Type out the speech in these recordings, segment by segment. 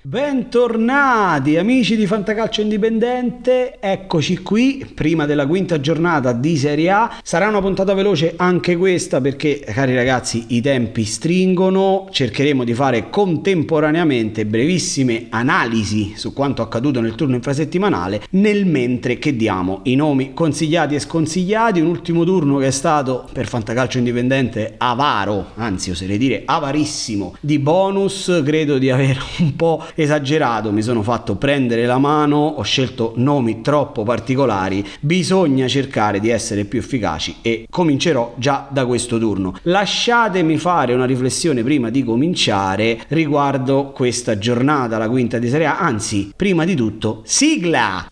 Bentornati amici di Fantacalcio Indipendente, eccoci qui, prima della quinta giornata di Serie A. Sarà una puntata veloce anche questa perché, cari ragazzi, i tempi stringono. Cercheremo di fare contemporaneamente brevissime analisi su quanto accaduto nel turno infrasettimanale, nel mentre che diamo i nomi consigliati e sconsigliati. Un ultimo turno che è stato per Fantacalcio Indipendente avaro, anzi oserei dire avarissimo, di bonus. Credo di avere un po' esagerato, mi sono fatto prendere la mano, ho scelto nomi troppo particolari, bisogna cercare di essere più efficaci e comincerò già da questo turno. Lasciatemi fare una riflessione prima di cominciare riguardo questa giornata, la quinta di Serie A, anzi, prima di tutto, sigla!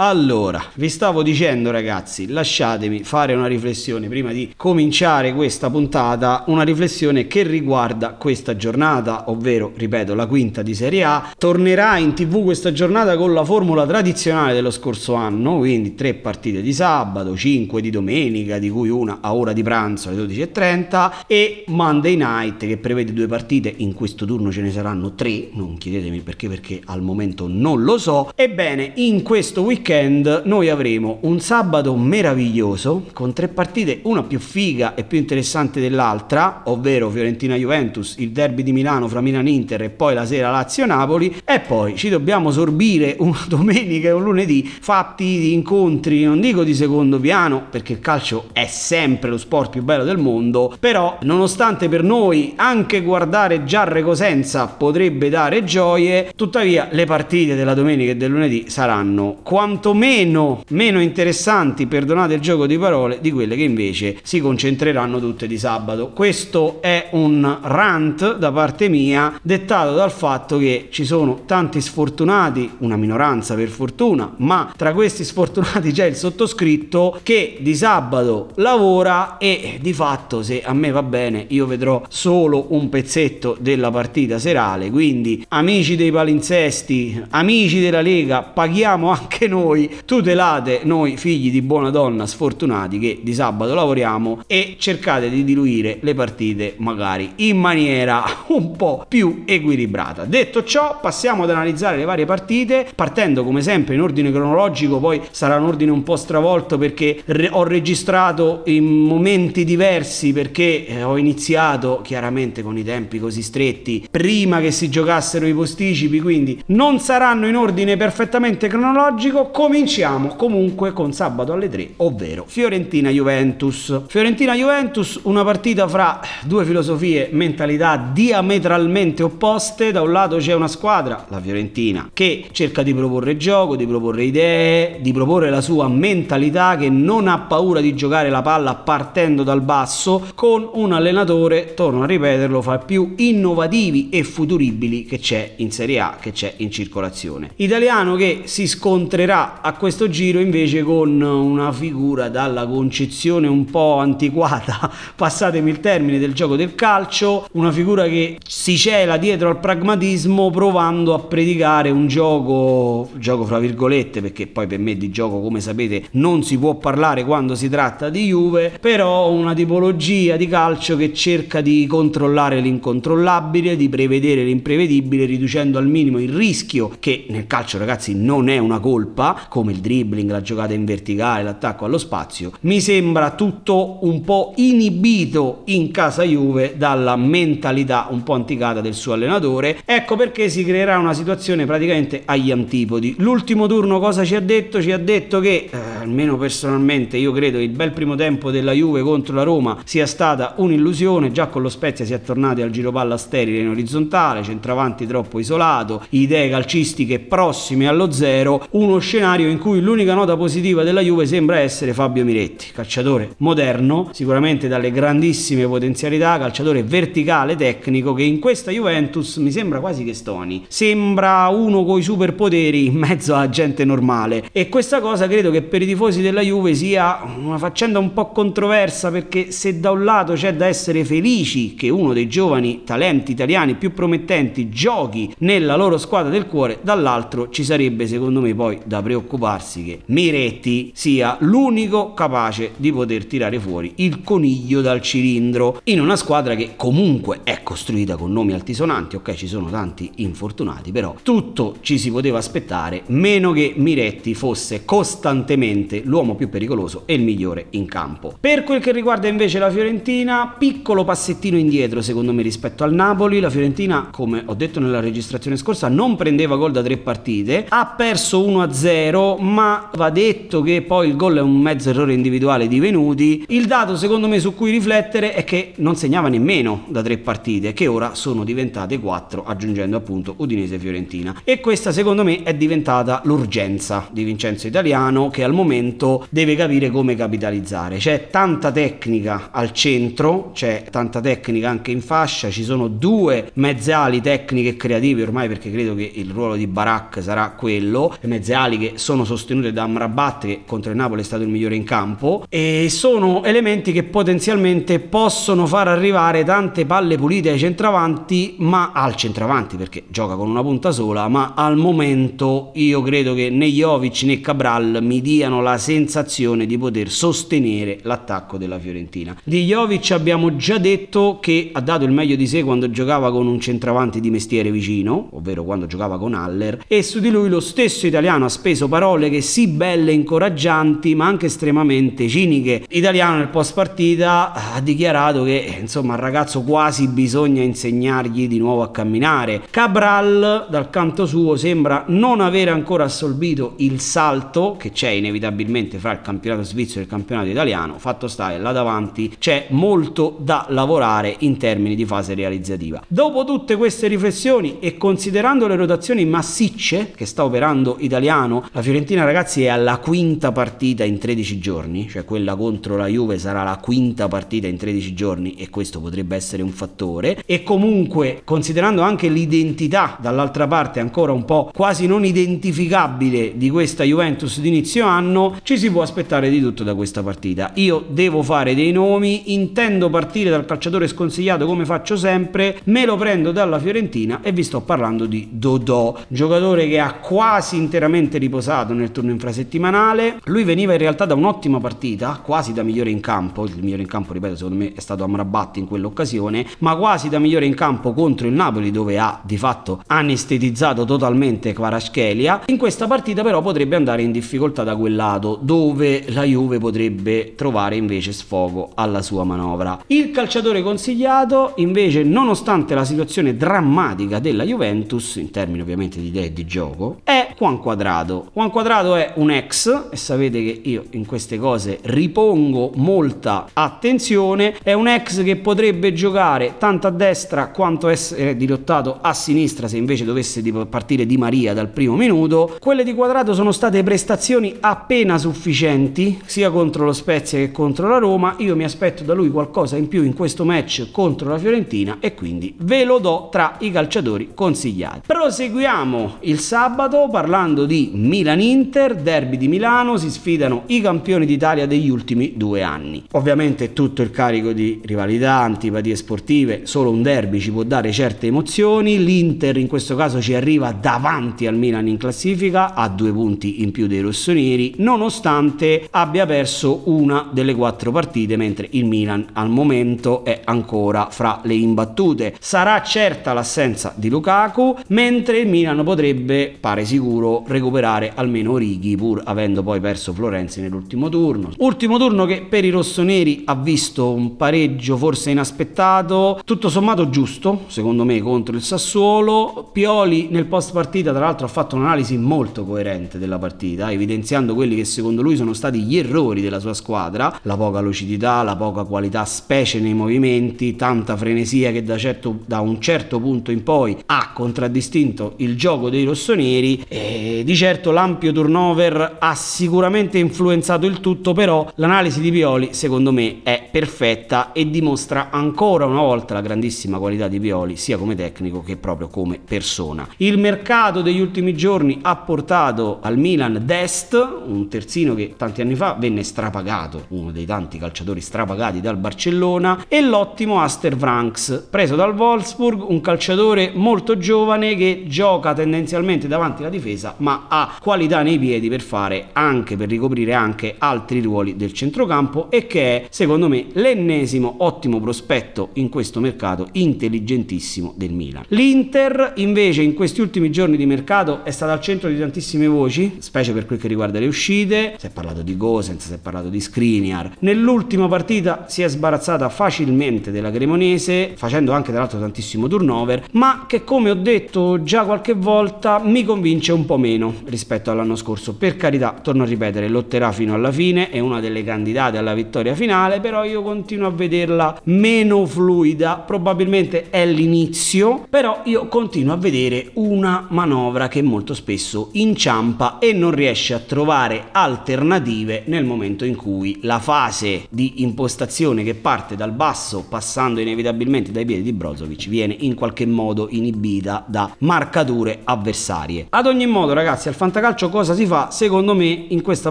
Allora, vi stavo dicendo ragazzi, lasciatemi fare una riflessione prima di cominciare questa puntata, una riflessione che riguarda questa giornata, ovvero, ripeto, la quinta di Serie A. Tornerà in tv questa giornata con la formula tradizionale dello scorso anno, quindi tre partite di sabato, cinque di domenica, di cui una a ora di pranzo alle 12.30 e Monday Night che prevede due partite, in questo turno ce ne saranno tre, non chiedetemi perché perché al momento non lo so. Ebbene, in questo weekend weekend noi avremo un sabato meraviglioso con tre partite, una più figa e più interessante dell'altra, ovvero Fiorentina-Juventus, il derby di Milano fra Milan-Inter e poi la sera Lazio-Napoli. E poi ci dobbiamo sorbire una domenica e un lunedì fatti di incontri, non dico di secondo piano perché il calcio è sempre lo sport più bello del mondo, però nonostante per noi anche guardare Giarre Cosenza potrebbe dare gioie, tuttavia le partite della domenica e del lunedì saranno quanto quantomeno meno interessanti, perdonate il gioco di parole, di quelle che invece si concentreranno tutte di sabato. Questo è un rant da parte mia dettato dal fatto che ci sono tanti sfortunati, una minoranza per fortuna, ma tra questi sfortunati c'è il sottoscritto che di sabato lavora e di fatto se a me va bene io vedrò solo un pezzetto della partita serale, quindi amici dei palinsesti, amici della Lega, paghiamo anche noi voi tutelate noi figli di buona donna sfortunati che di sabato lavoriamo e cercate di diluire le partite magari in maniera un po' più equilibrata. Detto ciò, passiamo ad analizzare le varie partite partendo come sempre in ordine cronologico, poi sarà un ordine un po' stravolto perché re- ho registrato in momenti diversi perché eh, ho iniziato chiaramente con i tempi così stretti prima che si giocassero i posticipi, quindi non saranno in ordine perfettamente cronologico Cominciamo comunque con sabato alle 3, ovvero Fiorentina-Juventus. Fiorentina-Juventus, una partita fra due filosofie, mentalità diametralmente opposte. Da un lato c'è una squadra, la Fiorentina, che cerca di proporre gioco, di proporre idee, di proporre la sua mentalità, che non ha paura di giocare la palla partendo dal basso, con un allenatore, torno a ripeterlo, fra più innovativi e futuribili che c'è in Serie A, che c'è in circolazione. Italiano che si scontrerà a questo giro invece con una figura dalla concezione un po' antiquata, passatemi il termine, del gioco del calcio, una figura che si cela dietro al pragmatismo provando a predicare un gioco, gioco fra virgolette, perché poi per me di gioco come sapete non si può parlare quando si tratta di Juve, però una tipologia di calcio che cerca di controllare l'incontrollabile, di prevedere l'imprevedibile, riducendo al minimo il rischio che nel calcio ragazzi non è una colpa, come il dribbling, la giocata in verticale, l'attacco allo spazio, mi sembra tutto un po' inibito in casa Juve dalla mentalità un po' anticata del suo allenatore. Ecco perché si creerà una situazione praticamente agli antipodi. L'ultimo turno cosa ci ha detto? Ci ha detto che, eh, almeno personalmente, io credo che il bel primo tempo della Juve contro la Roma sia stata un'illusione, già con lo Spezia si è tornati al giro palla sterile in orizzontale, centravanti troppo isolato, idee calcistiche prossime allo zero, uno scenario scenario in cui l'unica nota positiva della Juve sembra essere Fabio Miretti, calciatore moderno, sicuramente dalle grandissime potenzialità, calciatore verticale, tecnico, che in questa Juventus mi sembra quasi che stoni. Sembra uno con i superpoteri in mezzo a gente normale. E questa cosa credo che per i tifosi della Juve sia una faccenda un po' controversa perché se da un lato c'è da essere felici che uno dei giovani talenti italiani più promettenti giochi nella loro squadra del cuore, dall'altro ci sarebbe secondo me poi da preoccuparsi che Miretti sia l'unico capace di poter tirare fuori il coniglio dal cilindro in una squadra che comunque è costruita con nomi altisonanti, ok ci sono tanti infortunati, però tutto ci si poteva aspettare, meno che Miretti fosse costantemente l'uomo più pericoloso e il migliore in campo. Per quel che riguarda invece la Fiorentina, piccolo passettino indietro secondo me rispetto al Napoli, la Fiorentina, come ho detto nella registrazione scorsa, non prendeva gol da tre partite, ha perso 1-0, ma va detto che poi il gol è un mezzo errore individuale di Venuti. Il dato secondo me su cui riflettere è che non segnava nemmeno da tre partite, che ora sono diventate quattro, aggiungendo appunto Udinese Fiorentina. E questa secondo me è diventata l'urgenza di Vincenzo Italiano che al momento deve capire come capitalizzare. C'è tanta tecnica al centro, c'è tanta tecnica anche in fascia, ci sono due mezze ali tecniche e creative ormai perché credo che il ruolo di Barak sarà quello, le mezze ali che sono sostenute da Amrabat che contro il Napoli è stato il migliore in campo e sono elementi che potenzialmente possono far arrivare tante palle pulite ai centravanti, ma al centravanti perché gioca con una punta sola, ma al momento io credo che né Jovic né Cabral mi diano la sensazione di poter sostenere l'attacco della Fiorentina. Di Jovic abbiamo già detto che ha dato il meglio di sé quando giocava con un centravanti di mestiere vicino, ovvero quando giocava con Haller, e su di lui lo stesso italiano ha speso parole che sì belle e incoraggianti, ma anche estremamente ciniche. Italiano nel post partita ha dichiarato che insomma al ragazzo quasi bisogna insegnargli di nuovo a camminare. Cabral dal canto suo sembra non avere ancora assolvito il salto che c'è inevitabilmente fra il campionato svizzero e il campionato italiano. Fatto sta che là davanti c'è molto da lavorare in termini di fase realizzativa. Dopo tutte queste riflessioni e considerando le rotazioni massicce che sta operando Italiano, la Fiorentina ragazzi è alla quinta partita in 13 giorni, cioè quella contro la Juve sarà la quinta partita in 13 giorni e questo potrebbe essere un fattore e comunque considerando anche l'identità dall'altra parte ancora un po' quasi non identificabile di questa Juventus di inizio anno, ci si può aspettare di tutto da questa partita. Io devo fare dei nomi, intendo partire dal calciatore sconsigliato come faccio sempre, me lo prendo dalla Fiorentina e vi sto parlando di Dodò, giocatore che ha quasi interamente riposato nel turno infrasettimanale. Lui veniva in realtà da un'ottima partita, quasi da migliore in campo, il migliore in campo ripeto secondo me è stato Amrabat in quell'occasione, ma quasi da migliore in campo contro il Napoli dove ha di fatto anestetizzato totalmente Kvaratskhelia. In questa partita però potrebbe andare in difficoltà da quel lato dove la Juve potrebbe trovare invece sfogo alla sua manovra. Il calciatore consigliato invece nonostante la situazione drammatica della Juventus in termini ovviamente di idee di gioco è Juan Quadrado. Juan Quadrado è un ex e sapete che io in queste cose ripongo molta attenzione, è un ex che potrebbe giocare tanto a destra quanto essere dirottato a sinistra se invece dovesse partire Di Maria dal primo minuto. Quelle di Quadrado sono state prestazioni appena sufficienti sia contro lo Spezia che contro la Roma. Io mi aspetto da lui qualcosa in più in questo match contro la Fiorentina e quindi ve lo do tra i calciatori consigliati. Proseguiamo il sabato parlando di Milan-Inter, derby di Milano, si sfidano i campioni d'Italia degli ultimi due anni. Ovviamente tutto il carico di rivalità, antipatie sportive, solo un derby ci può dare certe emozioni, l'Inter in questo caso ci arriva davanti al Milan in classifica, ha due punti in più dei rossoneri, nonostante abbia perso una delle quattro partite, mentre il Milan al momento è ancora fra le imbattute. Sarà certa l'assenza di Lukaku, mentre il Milan potrebbe, pare sicuro, recuperare almeno Righi pur avendo poi perso Florenzi nell'ultimo turno. Ultimo turno che per i rossoneri ha visto un pareggio forse inaspettato, tutto sommato giusto, secondo me, contro il Sassuolo. Pioli nel post partita tra l'altro ha fatto un'analisi molto coerente della partita, evidenziando quelli che secondo lui sono stati gli errori della sua squadra, la poca lucidità, la poca qualità specie nei movimenti, tanta frenesia che da, certo, da un certo punto in poi ha contraddistinto il gioco dei rossoneri E di certo l'ampio turnover ha sicuramente influenzato il tutto, però l'analisi di Pioli secondo me è perfetta e dimostra ancora una volta la grandissima qualità di Pioli sia come tecnico che proprio come persona. Il mercato degli ultimi giorni ha portato al Milan Dest, un terzino che tanti anni fa venne strapagato, uno dei tanti calciatori strapagati dal Barcellona, e l'ottimo Aster Franks, preso dal Wolfsburg, un calciatore molto giovane che gioca tendenzialmente davanti alla difesa, ma ha qualità nei piedi per fare anche per ricoprire anche altri ruoli del centrocampo e che è secondo me l'ennesimo ottimo prospetto in questo mercato intelligentissimo del Milan. L'Inter invece in questi ultimi giorni di mercato è stata al centro di tantissime voci, specie per quel che riguarda le uscite, si è parlato di Gosens, si è parlato di Skriniar. Nell'ultima partita si è sbarazzata facilmente della Cremonese, facendo anche tra l'altro tantissimo turnover, ma che come ho detto già qualche volta mi convince un po' meno rispetto all'anno scorso. Per carità, torno a ripetere, lotterà fino alla fine, è una delle candidate alla vittoria finale, però io continuo a vederla meno fluida, probabilmente è l'inizio, però io continuo a vedere una manovra che molto spesso inciampa e non riesce a trovare alternative nel momento in cui la fase di impostazione che parte dal basso passando inevitabilmente dai piedi di Brozovic viene in qualche modo inibita da marcature avversarie. Ad ogni modo ragazzi al fantacalcio cosa si fa? Secondo me in questa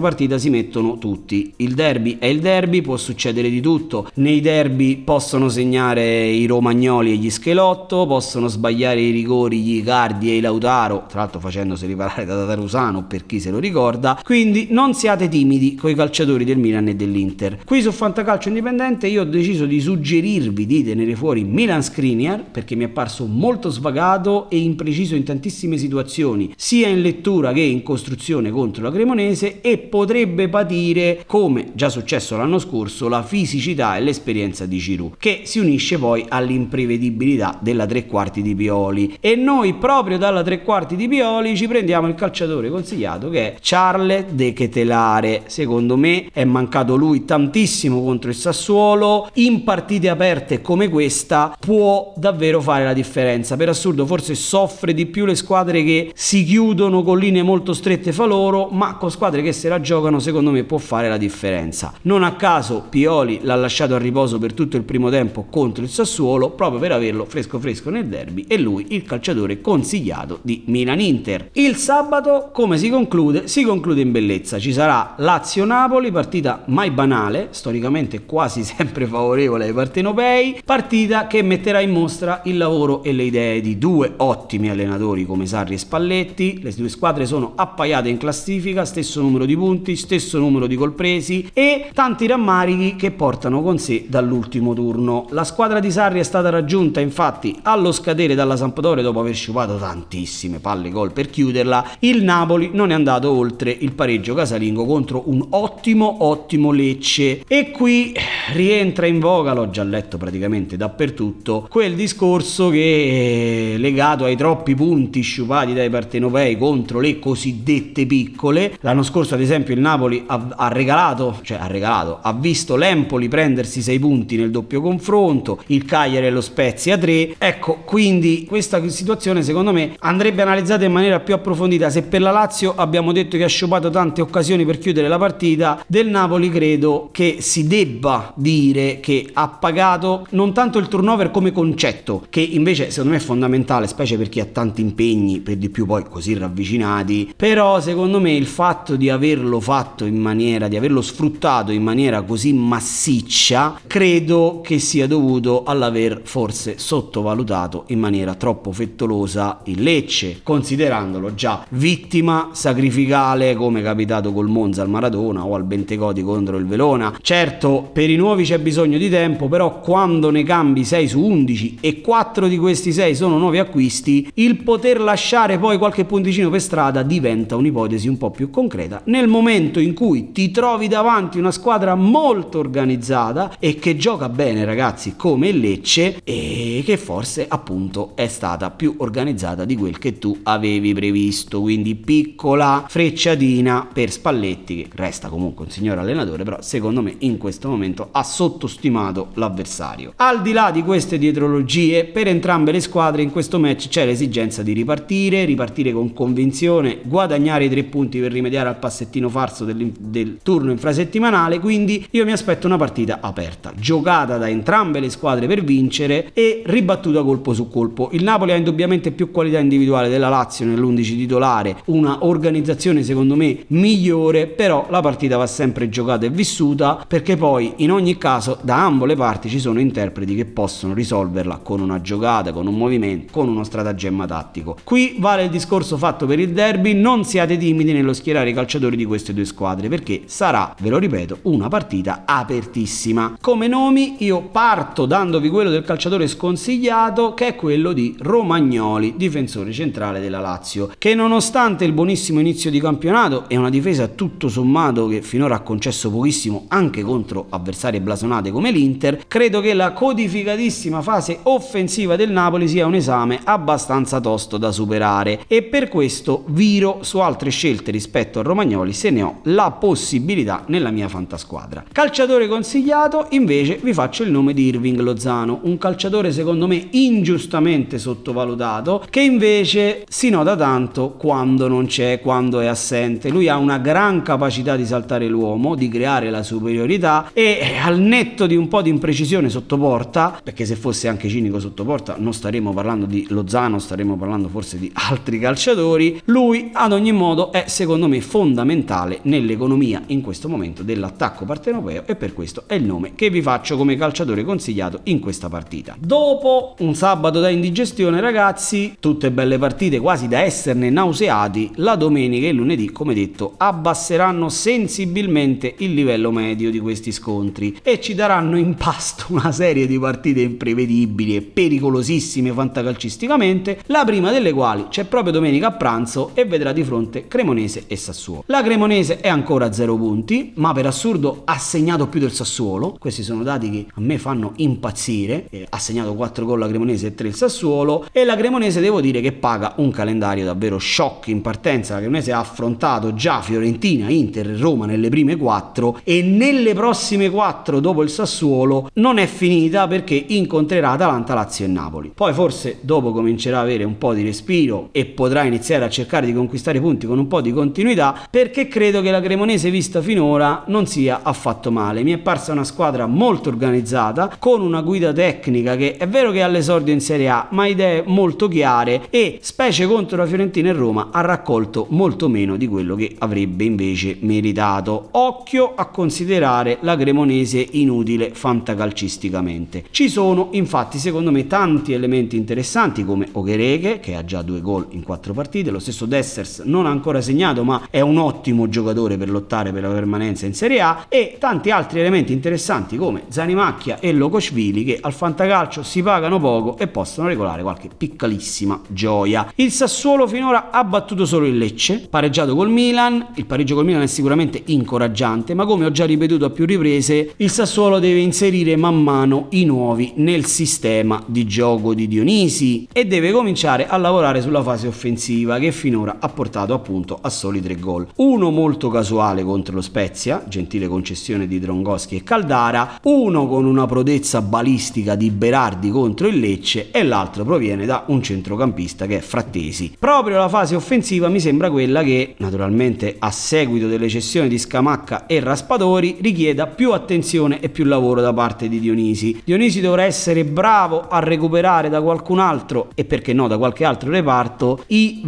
partita si mettono tutti. Il derby è il derby, può succedere di tutto. Nei derby possono segnare i romagnoli e gli schelotto, possono sbagliare i rigori gli Icardi e i Lautaro, tra l'altro facendosi riparare da Tatarusano per chi se lo ricorda. Quindi non siate timidi con i calciatori del Milan e dell'Inter. Qui su Fantacalcio Indipendente io ho deciso di suggerirvi di tenere fuori Milan Skriniar perché mi è apparso molto svagato e impreciso in tantissime situazioni, sia in lettura che in costruzione contro la Cremonese e potrebbe patire, come già successo l'anno scorso, la fisicità e l'esperienza di Giroud, che si unisce poi all'imprevedibilità della tre quarti di Pioli. E noi proprio dalla tre quarti di Pioli ci prendiamo il calciatore consigliato che è Charles De Ketelare. Secondo me è mancato lui tantissimo contro il Sassuolo, in partite aperte come questa può davvero fare la differenza. Per assurdo forse soffre di più le squadre che si chiudono con linee molto strette fa loro, ma con squadre che se la giocano secondo me può fare la differenza. Non a caso Pioli l'ha lasciato a riposo per tutto il primo tempo contro il Sassuolo proprio per averlo fresco fresco nel derby e lui il calciatore consigliato di Milan-Inter. Il sabato come si conclude? Si conclude in bellezza, ci sarà Lazio-Napoli, partita mai banale, storicamente quasi sempre favorevole ai partenopei, partita che metterà in mostra il lavoro e le idee di due ottimi allenatori come Sarri e Spalletti, le due squadre sono appaiate in classifica, stesso numero di punti, stesso numero di gol presi e tanti rammarichi che portano con sé dall'ultimo turno. La squadra di Sarri è stata raggiunta infatti allo scadere dalla Sampdoria dopo aver sciupato tantissime palle gol per chiuderla, il Napoli non è andato oltre il pareggio casalingo contro un ottimo ottimo Lecce e qui rientra in voga, l'ho già letto praticamente dappertutto, quel discorso che è legato ai troppi punti sciupati dai partenopei contro le cosiddette piccole. L'anno scorso ad esempio il Napoli ha, ha regalato, cioè ha regalato, ha visto l'Empoli prendersi 6 punti nel doppio confronto, il Cagliari e lo Spezia 3. Ecco, quindi questa situazione secondo me andrebbe analizzata in maniera più approfondita. Se per la Lazio abbiamo detto che ha sciupato tante occasioni per chiudere la partita, del Napoli credo che si debba dire che ha pagato non tanto il turnover come concetto, che invece secondo me è fondamentale, specie per chi ha tanti impegni, per di più poi così ravvicinati, però secondo me il fatto di averlo fatto in maniera, di averlo sfruttato in maniera così massiccia, credo che sia dovuto all'aver forse sottovalutato in maniera troppo fettolosa il Lecce, considerandolo già vittima sacrificale come è capitato col Monza al Maradona o al Bentegodi contro il Velona. Certo, per i nuovi c'è bisogno di tempo, però quando ne cambi 6 su 11 e 4 di questi 6 sono nuovi acquisti, il poter lasciare poi qualche punticino per strada diventa un'ipotesi un po' più concreta. Nel momento in cui ti trovi davanti una squadra molto organizzata e che gioca bene ragazzi come Lecce e che forse appunto è stata più organizzata di quel che tu avevi previsto. Quindi piccola frecciatina per Spalletti che resta comunque un signor allenatore però secondo me in questo momento ha sottostimato l'avversario. Al di là di queste dietrologie per entrambe le squadre in questo match c'è l'esigenza di ripartire ripartire con convinzione guadagnare i tre punti per rimediare al passettino farso del, del turno infrasettimanale, quindi io mi aspetto una partita aperta, giocata da entrambe le squadre per vincere e ribattuta colpo su colpo. Il Napoli ha indubbiamente più qualità individuale della Lazio nell'11 titolare, una organizzazione secondo me migliore, però la partita va sempre giocata e vissuta perché poi in ogni caso da ambo le parti ci sono interpreti che possono risolverla con una giocata, con un movimento, con uno stratagemma tattico. Qui vale il discorso fatto per il derby, non siate timidi nello schierare i calciatori di queste due squadre perché sarà, ve lo ripeto, una partita apertissima. Come nomi io parto dandovi quello del calciatore sconsigliato che è quello di Romagnoli, difensore centrale della Lazio, che nonostante il buonissimo inizio di campionato e una difesa tutto sommato che finora ha concesso pochissimo anche contro avversarie blasonate come l'Inter, credo che la codificatissima fase offensiva del Napoli sia un esame abbastanza tosto da superare e per questo viro su altre scelte rispetto a Romagnoli se ne ho la possibilità nella mia fantasquadra. Calciatore consigliato invece vi faccio il nome di Irving Lozano, un calciatore secondo me ingiustamente sottovalutato che invece si nota tanto quando non c'è, quando è assente. Lui ha una gran capacità di saltare l'uomo, di creare la superiorità e al netto di un po' di imprecisione sotto porta, perché se fosse anche cinico sotto porta non staremmo parlando di Lozano, staremmo parlando forse di altri calciatori, lui ad ogni modo è secondo me fondamentale nell'economia in questo momento dell'attacco partenopeo e per questo è il nome che vi faccio come calciatore consigliato in questa partita. Dopo un sabato da indigestione ragazzi, tutte belle partite quasi da esserne nauseati, la domenica e lunedì come detto abbasseranno sensibilmente il livello medio di questi scontri e ci daranno in pasto una serie di partite imprevedibili e pericolosissime fantacalcisticamente, la prima delle quali c'è proprio domenica a pranzo e vedrà di fronte Cremonese e Sassuolo. La Cremonese è ancora a zero punti, ma per assurdo ha segnato più del Sassuolo, questi sono dati che a me fanno impazzire, eh, ha segnato 4 gol la Cremonese e 3 il Sassuolo e la Cremonese devo dire che paga un calendario davvero shock in partenza, la Cremonese ha affrontato già Fiorentina, Inter e Roma nelle prime 4 e nelle prossime 4 dopo il Sassuolo non è finita perché incontrerà Atalanta, Lazio e Napoli. Poi forse dopo comincerà a avere un po' di respiro e potrà iniziare a cercare di conquistare punti con un po' di continuità perché credo che la Cremonese vista finora non sia affatto male. Mi è parsa una squadra molto organizzata con una guida tecnica che è vero che ha l'esordio in Serie A ma idee molto chiare e specie contro la Fiorentina e Roma ha raccolto molto meno di quello che avrebbe invece meritato. Occhio a considerare la Cremonese inutile fantacalcisticamente. Ci sono infatti secondo me tanti elementi interessanti come Okereke che ha già due gol in quattro partite, lo stesso Dessers non ha ancora segnato ma è un ottimo giocatore per lottare per la permanenza in Serie A e tanti altri elementi interessanti come Zanimacchia e Lokoshvili che al fantacalcio si pagano poco e possono regolare qualche piccolissima gioia. Il Sassuolo finora ha battuto solo il Lecce, pareggiato col Milan, il pareggio col Milan è sicuramente incoraggiante ma come ho già ripetuto a più riprese il Sassuolo deve inserire man mano i nuovi nel sistema di gioco di Dionisi e deve cominciare a lavorare sulla fase offensiva che finora ha portato appunto a soli tre gol. Uno molto casuale contro lo Spezia, gentile concessione di Drongoschi e Caldara, uno con una prodezza balistica di Berardi contro il Lecce e l'altro proviene da un centrocampista che è Frattesi. Proprio la fase offensiva mi sembra quella che, naturalmente a seguito delle cessioni di Scamacca e Raspadori, richieda più attenzione e più lavoro da parte di Dionisi. Dionisi dovrà essere bravo a recuperare da qualcun altro e perché no da qualche altro reparto i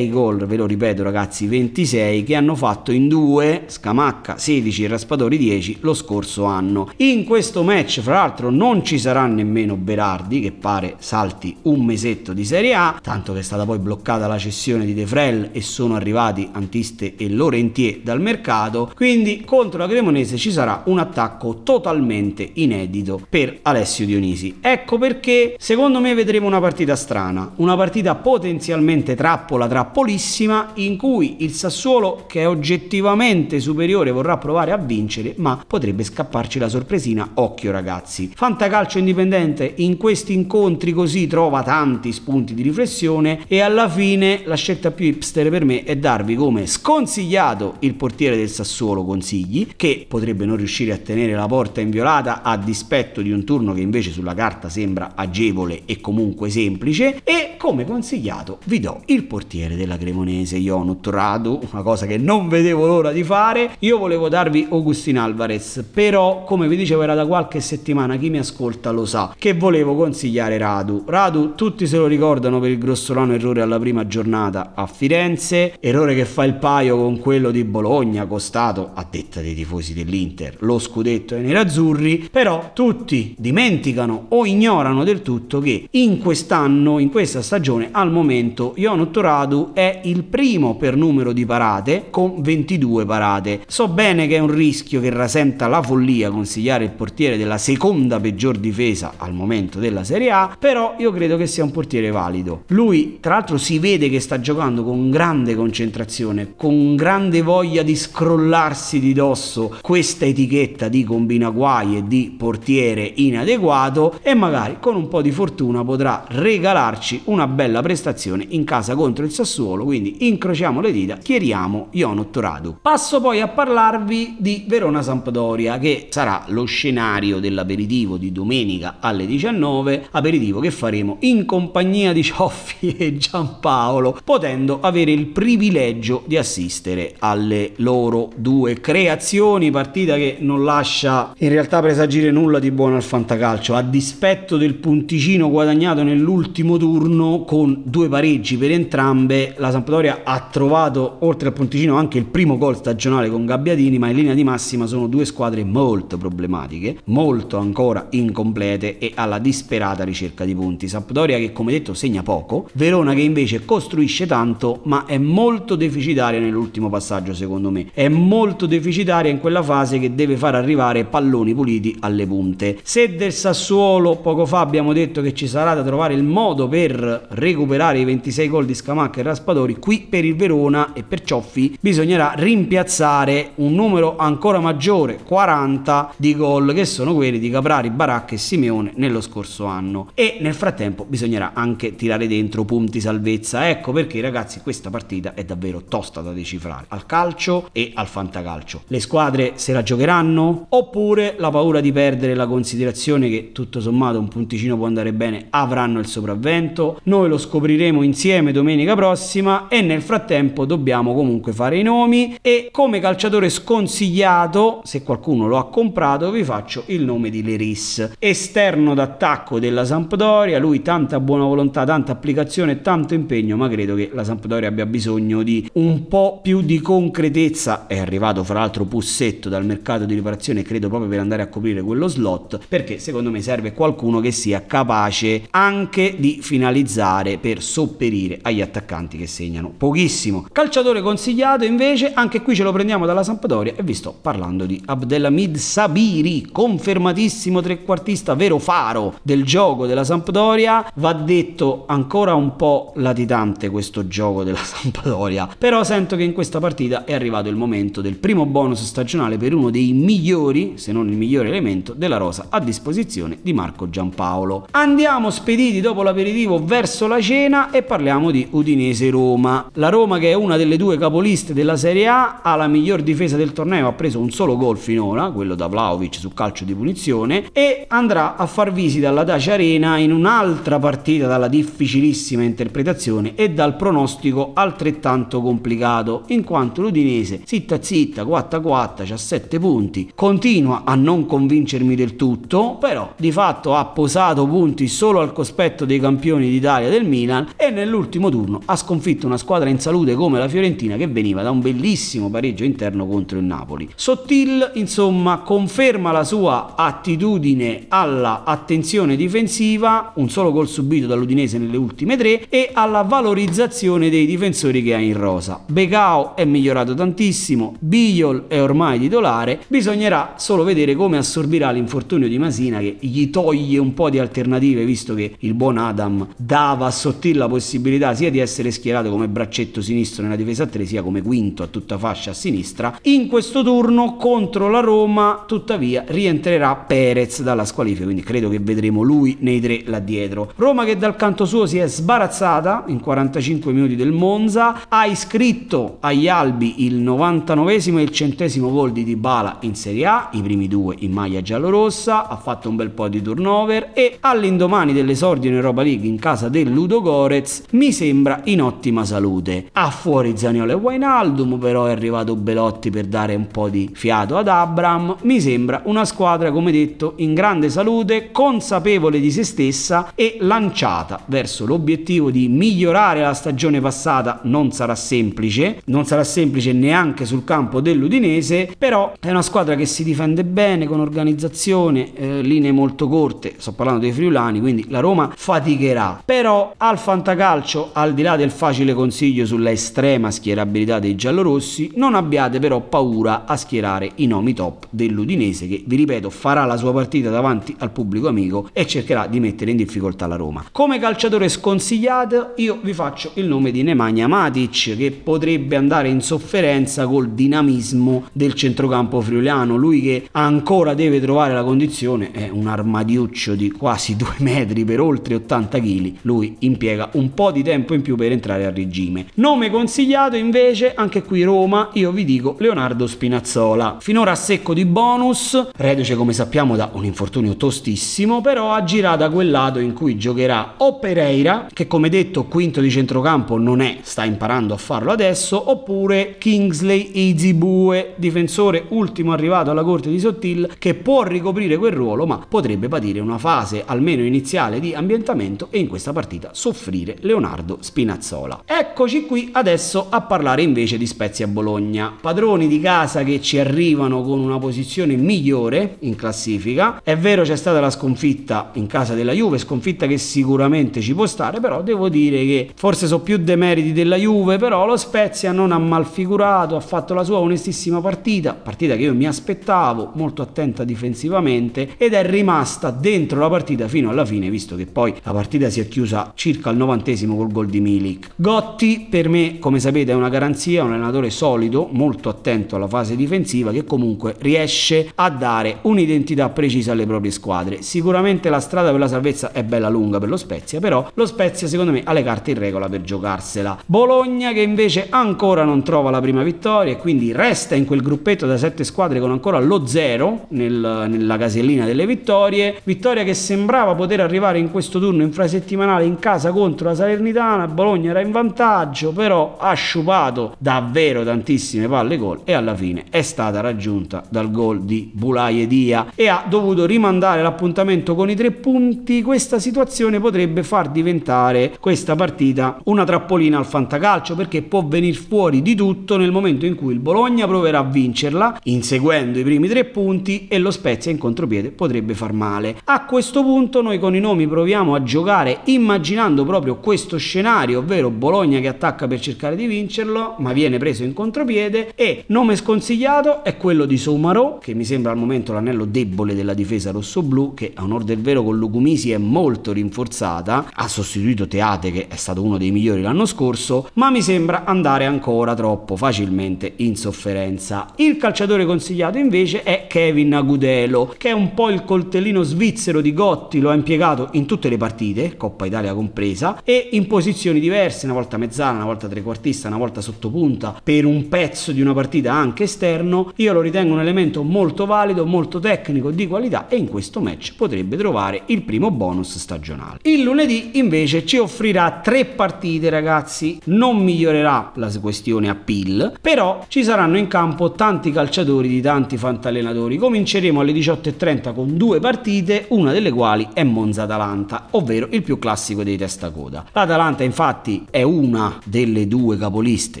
26 gol, ve lo ripeto ragazzi, 26 che hanno fatto in due, Scamacca 16 e Raspadori 10 lo scorso anno. In questo match fra l'altro non ci sarà nemmeno Berardi che pare salti un mesetto di Serie A, tanto che è stata poi bloccata la cessione di De Frel e sono arrivati Antiste e Lorentier dal mercato, quindi contro la Cremonese ci sarà un attacco totalmente inedito per Alessio Dionisi. Ecco perché secondo me vedremo una partita strana, una partita potenzialmente trappola trappolissima in cui il Sassuolo che è oggettivamente superiore vorrà provare a vincere, ma potrebbe scapparci la sorpresina, occhio ragazzi. Fantacalcio indipendente in questi incontri così trova tanti spunti di riflessione e alla fine la scelta più hipster per me è darvi come sconsigliato il portiere del Sassuolo Consigli, che potrebbe non riuscire a tenere la porta inviolata a dispetto di un turno che invece sulla carta sembra agevole e comunque semplice, e come consigliato vi do il portiere della Cremonese, Jonut Radu, una cosa che non vedevo l'ora di fare. Io volevo darvi Augustin Alvarez, però come vi dicevo era da qualche settimana, chi mi ascolta lo sa, che volevo consigliare Radu. Radu tutti se lo ricordano per il grossolano errore alla prima giornata a Firenze, errore che fa il paio con quello di Bologna, costato a detta dei tifosi dell'Inter lo scudetto ai nerazzurri, però tutti dimenticano o ignorano del tutto che in quest'anno, in questa stagione, al momento Ionut Radu è il primo per numero di parate con 22 parate. So bene che è un rischio che rasenta la follia consigliare il portiere della seconda peggior difesa al momento della Serie A, però io credo che sia un portiere valido. Lui, tra l'altro, si vede che sta giocando con grande concentrazione, con grande voglia di scrollarsi di dosso questa etichetta di combina guai e di portiere inadeguato e magari con un po' di fortuna potrà regalarci una bella prestazione in casa contro il Sassuolo, quindi incrociamo le dita, chieriamo Ionut Radu. Passo poi a parlarvi di Verona Sampdoria che sarà lo scenario dell'aperitivo di domenica alle 19, aperitivo che faremo in compagnia di Cioffi e Giampaolo, potendo avere il privilegio di assistere alle loro due creazioni, partita che non lascia in realtà presagire nulla di buono al fantacalcio, a dispetto del punticino guadagnato nell'ultimo turno con due pareggi per entrambe, la Sampdoria ha trovato oltre al punticino anche il primo gol stagionale con Gabbiadini, ma in linea di massima sono due squadre molto problematiche, molto ancora incomplete e alla disperata ricerca di punti. Sampdoria che come detto segna poco, Verona che invece costruisce tanto, ma è molto deficitaria nell'ultimo passaggio secondo me. È molto deficitaria in quella fase che deve far arrivare palloni puliti alle punte. Se del Sassuolo poco fa abbiamo detto che ci sarà da trovare il modo per recuperare i 26 gol di Scamacca e Raspadori, qui per il Verona e per Cioffi bisognerà rimpiazzare un numero ancora maggiore, 40 di gol che sono quelli di Caprari, Baracca e Simeone nello scorso anno. E nel frattempo bisognerà anche tirare dentro punti salvezza. Ecco perché ragazzi questa partita è davvero tosta da decifrare al calcio e al fantacalcio. Le squadre se la giocheranno oppure la paura di perdere la considerazione che tutto sommato un punticino può andare bene avranno il sopravvento. Noi lo scopriremo insieme domenica prossima e nel frattempo dobbiamo comunque fare i nomi. E come calciatore sconsigliato, se qualcuno lo ha comprato, vi faccio il nome di Leris, esterno d'attacco della Sampdoria, lui tanta buona volontà, tanta applicazione, tanto impegno, ma credo che la Sampdoria abbia bisogno di un po' più di concretezza, è arrivato fra l'altro Pussetto dal mercato di riparazione, credo proprio per andare a coprire quello slot, perché secondo me serve qualcuno che sia capace anche di finalizzare per sopperire agli attaccanti che segnano pochissimo. Calciatore consigliato invece, anche qui ce lo prendiamo dalla Sampdoria e vi sto parlando di Abdelhamid Sabiri, confermatissimo trequartista, vero faro del gioco della Sampdoria. Va detto ancora un po' latitante questo gioco della Sampdoria, però sento che in questa partita è arrivato il momento del primo bonus stagionale per uno dei migliori, se non il migliore elemento, della rosa a disposizione di Marco Giampaolo. Andiamo spediti dopo l'aperitivo verso la cena e parliamo di Udinese Roma. La Roma che è una delle due capoliste della Serie A ha la miglior difesa del torneo, ha preso un solo gol finora, quello da Vlaovic su calcio di punizione e andrà a far visita alla Dacia Arena in un'altra partita dalla difficilissima interpretazione e dal pronostico altrettanto complicato, in quanto l'Udinese zitta zitta 4-4 c'ha 7 punti, continua a non convincermi del tutto, però di fatto ha posato punti solo al cospetto dei campioni d'Italia del Milan e nell'ultimo turno ha sconfitto una squadra in salute come la Fiorentina che veniva da un bellissimo pareggio interno contro il Napoli. Sottil, insomma, conferma la sua attitudine alla attenzione difensiva, un solo gol subito dall'Udinese nelle ultime tre e alla valorizzazione dei difensori che ha in rosa. Becao è migliorato tantissimo, Bigliol è ormai titolare, bisognerà solo vedere come assorbirà l'infortunio di Masina che gli toglie un po' di alternative visto che il buon Adam dava a Sottil la possibilità sia di essere schierato come braccetto sinistro nella difesa a 3 sia come quinto a tutta fascia a sinistra. In questo turno contro la Roma tuttavia rientrerà Perez dalla squalifica quindi credo che vedremo lui nei tre là dietro. Roma che dal canto suo si è sbarazzata in 45 minuti del Monza, ha iscritto agli albi il 99 e il centesimo gol di Dybala in Serie A, i primi due in maglia giallorossa, ha fatto un bel po' di turnover e all'indomani dell'esordio in Europa League in casa del Ludo Gorez mi sembra in ottima salute. Ha fuori Zaniolo e Wainaldum, però è arrivato Belotti per dare un po' di fiato ad Abram. Mi sembra una squadra, come detto, in grande salute, consapevole di se stessa e lanciata verso l'obiettivo di migliorare la stagione passata. Non sarà semplice, non sarà semplice neanche sul campo dell'Udinese, però è una squadra che si difende bene con organizzazione, eh, linee molto corte, sto parlando dei friulani, quindi la Roma faticherà. Però al fantacalcio, al di là del facile consiglio sulla estrema schierabilità dei giallorossi, non abbiate però paura a schierare i nomi top dell'Udinese che, vi ripeto, farà la sua partita davanti al pubblico amico e cercherà di mettere in difficoltà la Roma. Come calciatore sconsigliato, io vi faccio il nome di Nemanja Matic che potrebbe andare in sofferenza col dinamismo del centrocampo friuliano. Lui che ancora deve trovare la condizione è un armadiuccio di quasi due metri per oltre 80 kg. Lui impiega un po' di tempo in più per entrare a regime. Nome consigliato invece, anche qui Roma, io vi dico Leonardo Spinazzola. Finora a secco di bonus, reduce come sappiamo da un infortunio tostissimo, però agirà da quel lato in cui giocherà o Pereira, che come detto quinto di centrocampo non è, sta imparando a farlo adesso, oppure Kingsley Izibue, difensore ultimo arrivato alla corte di Sottil, che può ricoprire quel ruolo, ma potrebbe patire una fase almeno iniziale di ambientamento e in questa partita soffrire Leonardo Spinazzola. Eccoci qui adesso a parlare invece di Spezia Bologna, padroni di casa che ci arrivano con una posizione migliore in classifica. È vero c'è stata la sconfitta in casa della Juve, sconfitta che sicuramente ci può stare, però devo dire che forse sono più demeriti della Juve, però lo Spezia non ha malfigurato, ha fatto la sua onestissima partita, partita che io mi aspettavo, molto attenta difensivamente ed è rimasta dentro la partita fino alla fine, visto che poi la partita si è chiusa circa al novantesimo col gol di Milik. Gotti per me, come sapete, è una garanzia, un allenatore solido, molto attento alla fase difensiva che comunque riesce a dare un'identità precisa alle proprie squadre. Sicuramente la strada per la salvezza è bella lunga per lo Spezia, però lo Spezia secondo me ha le carte in regola per giocarsela. Bologna che invece ancora non trova la prima vittoria e quindi resta in quel gruppetto da sette squadre con ancora lo zero nel, nella casellina delle vittorie. Vittoria che sembrava poter arrivare in questo turno infrasettimanale in casa contro la Salernitana. Bologna era in vantaggio, però ha sciupato davvero tantissime palle gol e alla fine è stata raggiunta dal gol di Bulai Dia e ha dovuto rimandare l'appuntamento con i tre punti. Questa situazione potrebbe far diventare questa partita una trappolina al fantacalcio perché può venire fuori di tutto nel momento in cui il Bologna proverà a vincerla inseguendo i primi tre punti e lo Spezia in contropiede potrebbe far male. A questo punto noi con i nomi proviamo a giocare immaginando proprio questo scenario, ovvero Bologna che attacca per cercare di vincerlo ma viene preso in contropiede e nome sconsigliato è quello di Soumaro che mi sembra al momento l'anello debole della difesa rossoblù che a onor del vero con Lugumisi è molto rinforzata, ha sostituito Teate che è stato uno dei migliori l'anno scorso, ma mi sembra andare ancora troppo facilmente in sofferenza. Il calciatore consigliato invece è Kevin Agudelo, che è un po' il coltellino svizzero di Gotti, lo ha impiegato in tutte le partite, Coppa Italia compresa, e in posizioni diverse, una volta mezzana, una volta trequartista, una volta sottopunta, per un pezzo di una partita anche esterno. Io lo ritengo un elemento molto valido, molto tecnico, di qualità e in questo match potrebbe trovare il primo bonus stagionale. Il lunedì invece ci offrirà tre partite, ragazzi. Non migliorerà la questione appeal, però ci saranno in campo tanti calciatori di tanti fantallenatori. Cominceremo alle 18.30 con due partite, una delle quali è Monza-Atalanta, ovvero il più classico dei testacoda. L'Atalanta infatti è una delle due capoliste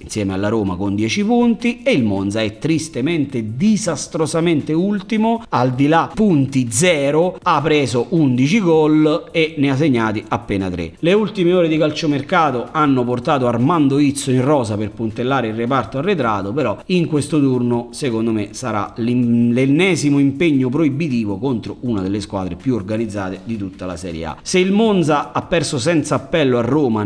insieme alla Roma con 10 punti e il Monza è tristemente, disastrosamente ultimo, al di là punti 0, ha preso 11 gol e ne ha segnati appena 3. Le ultime ore di calciomercato hanno portato Armando Izzo in rosa per puntellare il reparto arretrato, però in questo turno secondo me sarà l'ennesimo impegno proibitivo contro una delle squadre più organizzate di tutta la Serie A. Se il Monza ha perso senza appello a Roma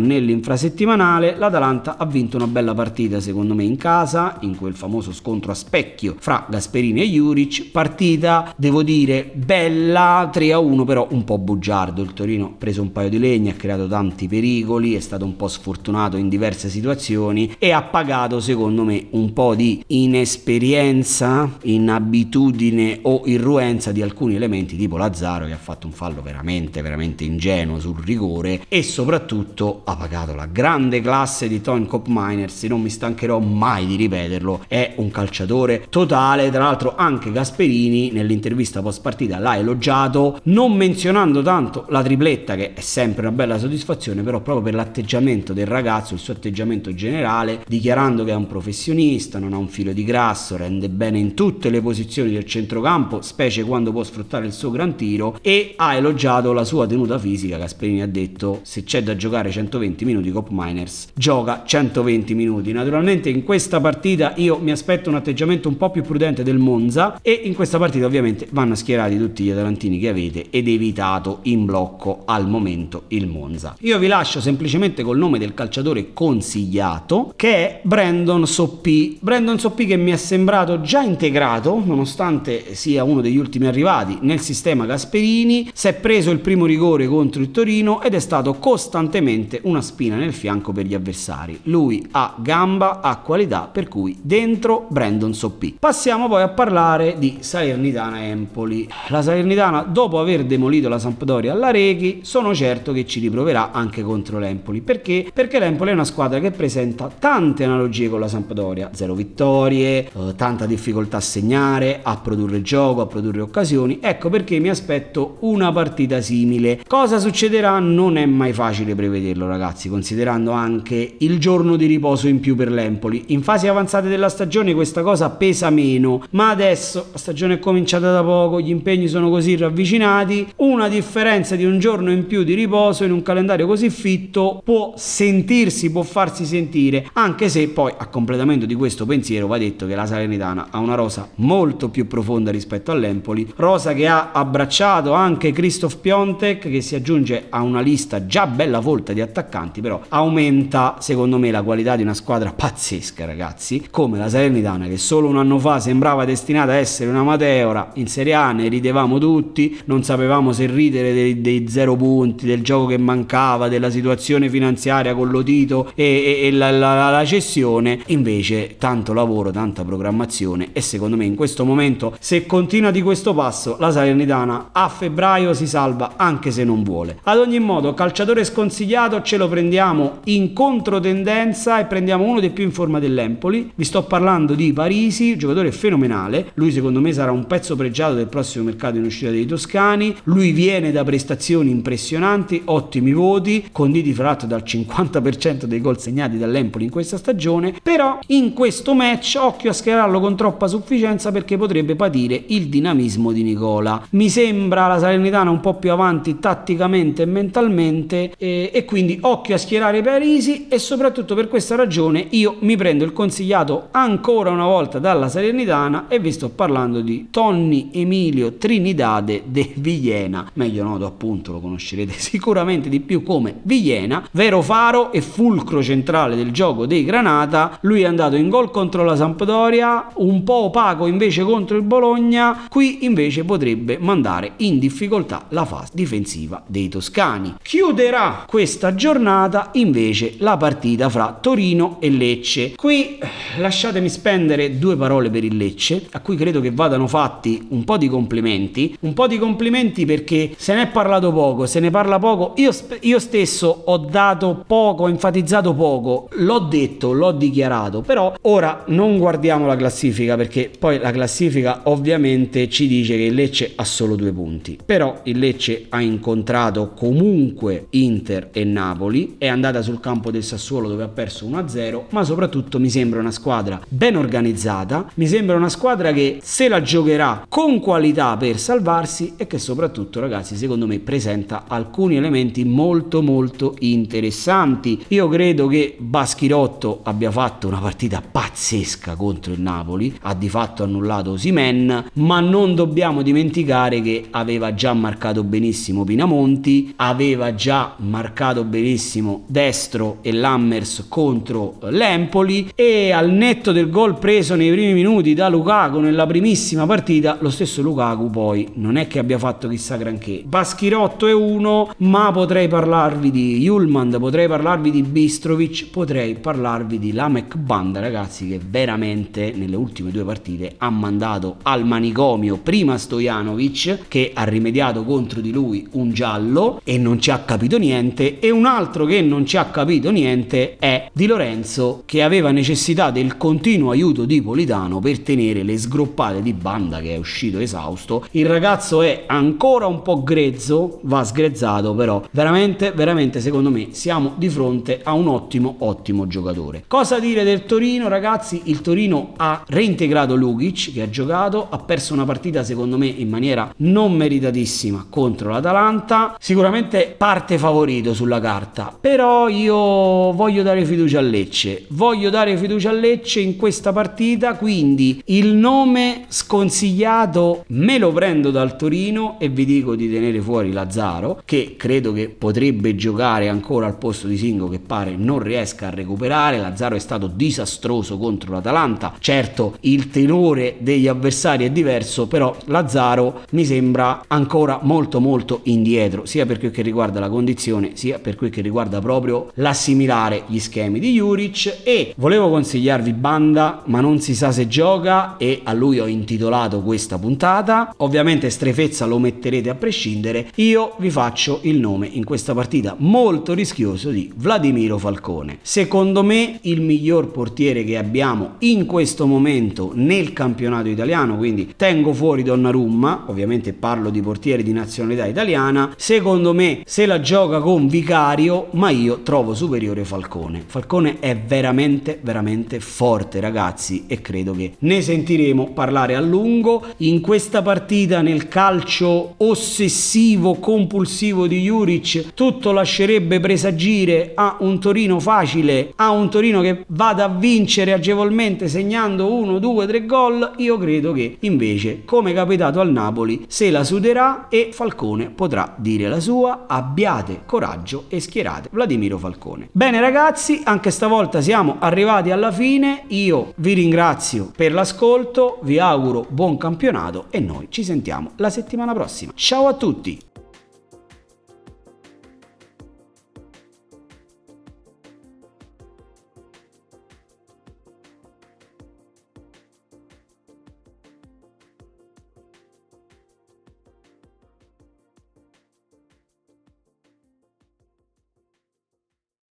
nell'infrasettimanale, l'Atalanta ha vinto una bella partita secondo me in casa, in quel famoso scontro a specchio fra Gasperini e Juric, partita devo dire bella 3 a 1 però un po' bugiardo, il Torino ha preso un paio di legni, ha creato tanti pericoli, è stato un po' sfortunato in diverse situazioni e ha pagato secondo me un po' di inesperienza, inabitudine o irruenza di alcuni elementi tipo Lazzaro che ha fatto un fallo veramente veramente ingenuo sul rigore e soprattutto ha pagato la grande classe di Tony Cop Miners, non mi stancherò mai di ripeterlo, è un calciatore totale, tra l'altro anche Gasperini nell'intervista post partita l'ha elogiato, non menzionando tanto la tripletta che è sempre una bella soddisfazione, però proprio per l'atteggiamento del ragazzo, il suo atteggiamento generale, dichiarando che è un professionista, non ha un filo di grasso, rende bene in tutte le posizioni del centrocampo, specie quando può sfruttare il suo gran tiro e ha elogiato la sua tenuta fisica, Gasperini ha detto se c'è da giocare 120 minuti Cop Miners gioca 120 minuti. Naturalmente in questa partita io mi aspetto un atteggiamento un po' più prudente del Monza e in questa partita ovviamente vanno schierati tutti gli atalantini che avete ed evitato in blocco al momento il Monza. Io vi lascio semplicemente col nome del calciatore consigliato che è Brandon Soppi. Brandon Soppi che mi è sembrato già integrato nonostante sia uno degli ultimi arrivati nel sistema Gasperini, si è preso il primo rigore contro il Torino ed è stato costantemente una spina nel fianco per gli avversari. Lui ha gamba, ha qualità, per cui dentro Brandon Soppi. Passiamo poi a parlare di Salernitana Empoli. La Salernitana, dopo aver demolito la Sampdoria alla Reghi, sono certo che ci riproverà anche contro l'Empoli. Perché? Perché l'Empoli è una squadra che presenta tante analogie con la Sampdoria, zero vittorie, eh, tanta difficoltà a segnare, a produrre gioco, a produrre occasioni. Ecco perché mi aspetto una partita simile. Cosa succederà non è mai facile prevederlo ragazzi, considerando anche il giorno di riposo in più per l'Empoli. In fasi avanzate della stagione questa cosa pesa meno, ma adesso la stagione è cominciata da poco, gli impegni sono così ravvicinati, una differenza di un giorno in più di riposo in un calendario così fitto può sentirsi, può farsi sentire, anche se poi a completamento di questo pensiero va detto che la Salernitana ha una rosa molto più profonda rispetto all'Empoli, rosa che ha abbracciato anche Christoph Piontek che si aggiunge a una lista già bella volta di attaccanti, però aumenta secondo me la qualità di una squadra pazzesca ragazzi, come la Salernitana che solo un anno fa sembrava destinata a essere una Mateora, in Serie A ne ridevamo tutti, non sapevamo se ridere dei, dei zero punti, del gioco che mancava, della situazione finanziaria con l'Otito e, e, e la, la, la cessione, invece tanto lavoro, tanta programmazione e secondo me in questo momento se continua di questo passo la Salernitana a febbraio si salva anche se non vuole. Ad ogni modo, calciatore sconsigliato ce lo prendiamo in controtendenza e prendiamo uno dei più in forma dell'Empoli. Vi sto parlando di Parisi, giocatore fenomenale. Lui secondo me sarà un pezzo pregiato del prossimo mercato in uscita dei toscani. Lui viene da prestazioni impressionanti, ottimi voti, conditi fra l'altro dal 50% dei gol segnati dall'Empoli in questa stagione, però in questo match occhio a schierarlo con troppa sufficienza perché potrebbe patire il dinamismo di Nicola. Mi sembra la Salernitana un po' più avanti tatticamente e mentalmente e, e quindi occhio a schierare i Parisi e soprattutto per questa ragione io mi prendo il consigliato ancora una volta dalla Salernitana e vi sto parlando di Tonni Emilio Trinidade de Villena, meglio noto appunto lo conoscerete sicuramente di più come Villena, vero faro e fulcro centrale del gioco dei Granata, lui è andato in gol contro la Sampdoria, un po' opaco invece contro il Bologna, qui invece potrebbe mandare in difficoltà la fase difensiva dei toscani. Chiuderà questa giornata invece la partita fra Torino e Lecce. Qui lasciatemi spendere due parole per il Lecce, a cui credo che vadano fatti un po' di complimenti, un po' di complimenti perché se ne è parlato poco, se ne parla poco, io, io stesso ho dato poco, ho enfatizzato poco, l'ho detto, l'ho dichiarato, però ora non guardiamo la classifica perché poi la classifica ovviamente ci dice che il Lecce ha solo due punti, però il Lecce ha incontrato comunque Inter e Napoli, è andata sul campo del Sassuolo dove ha perso 1-0, ma soprattutto mi sembra una squadra ben organizzata, mi sembra una squadra che se la giocherà con qualità per salvarsi e che soprattutto ragazzi secondo me presenta alcuni elementi molto molto interessanti. Io credo che Baschirotto abbia fatto una partita pazzesca contro il Napoli, ha di fatto annullato Simen, ma non dobbiamo dimenticare che aveva già marcato benissimo Pinamonti, aveva già marcato benissimo Destro e Lammers contro l'Empoli e al netto del gol preso nei primi minuti da Lukaku nella primissima partita, lo stesso Lukaku poi non è che abbia fatto chissà granché. Baschirotto è uno, ma potrei parlarvi di Julman, potrei parlarvi di Bistrovic, potrei parlarvi di Lamek Banda, ragazzi, che veramente nelle ultime due partite ha mandato al manicomio prima Stojanovic che ha rimediato contro di lui un giallo e non ci ha capito niente e un altro che non ci ha capito niente è Di Lorenzo che aveva necessità del continuo aiuto di Politano per tenere le sgroppate di banda che è uscito esausto. Il ragazzo è ancora un po' grezzo, va sgrezzato però veramente veramente secondo me siamo di fronte a un ottimo ottimo giocatore. Cosa dire del Torino ragazzi? Il Torino ha reintegrato Lugic che ha giocato, ha perso una partita secondo me in maniera non meritatissima contro l'Atalanta, sicuramente parte favorito sulla carta, però io voglio dare fiducia a Lecce, voglio dare fiducia a Lecce in questa partita, quindi il nome sconsigliato me lo prendo dal Torino e vi dico di tenere fuori Lazzaro che credo che potrebbe giocare ancora al posto di Singo che pare non riesca a recuperare, Lazzaro è stato disastroso contro l'Atalanta, certo il tenore degli avversari è diverso, però Lazzaro mi sembra ancora molto molto indietro, sia per quel che riguarda la condizione, sia per quel che riguarda proprio l'assimilare gli schemi di Juric e volevo consigliarvi Banda, ma non si sa se gioca e a lui ho intitolato questa puntata. Ovviamente Strefezza lo metterete a prescindere. Io vi faccio il nome in questa partita molto rischioso di Vladimiro Falcone. Secondo me il miglior portiere che abbiamo in questo momento nel campionato italiano, quindi tengo fuori Donnarumma, ovviamente parlo di portieri di nazionalità italiana. Secondo me se la gioca con Vicario, ma io trovo superiore Falcone. Falcone è veramente veramente forte, ragazzi, e credo che ne sentiremo parlare a lungo in questa partita nel calcio ossessivo compulsivo di Juric. Tutto lascerebbe presagire a un Torino facile, a un Torino che vada a vincere agevolmente segnando uno, due, tre gol. Io credo che invece, come capitato al Napoli, se la suderà e Falcone potrà dire la sua. Abbiate coraggio e schierate Vladimiro Falcone. Bene ragazzi, anche stavolta siamo arrivati alla fine. Io vi ringrazio per l'ascolto, vi auguro buon campionato e noi ci sentiamo la settimana prossima. Ciao a tutti!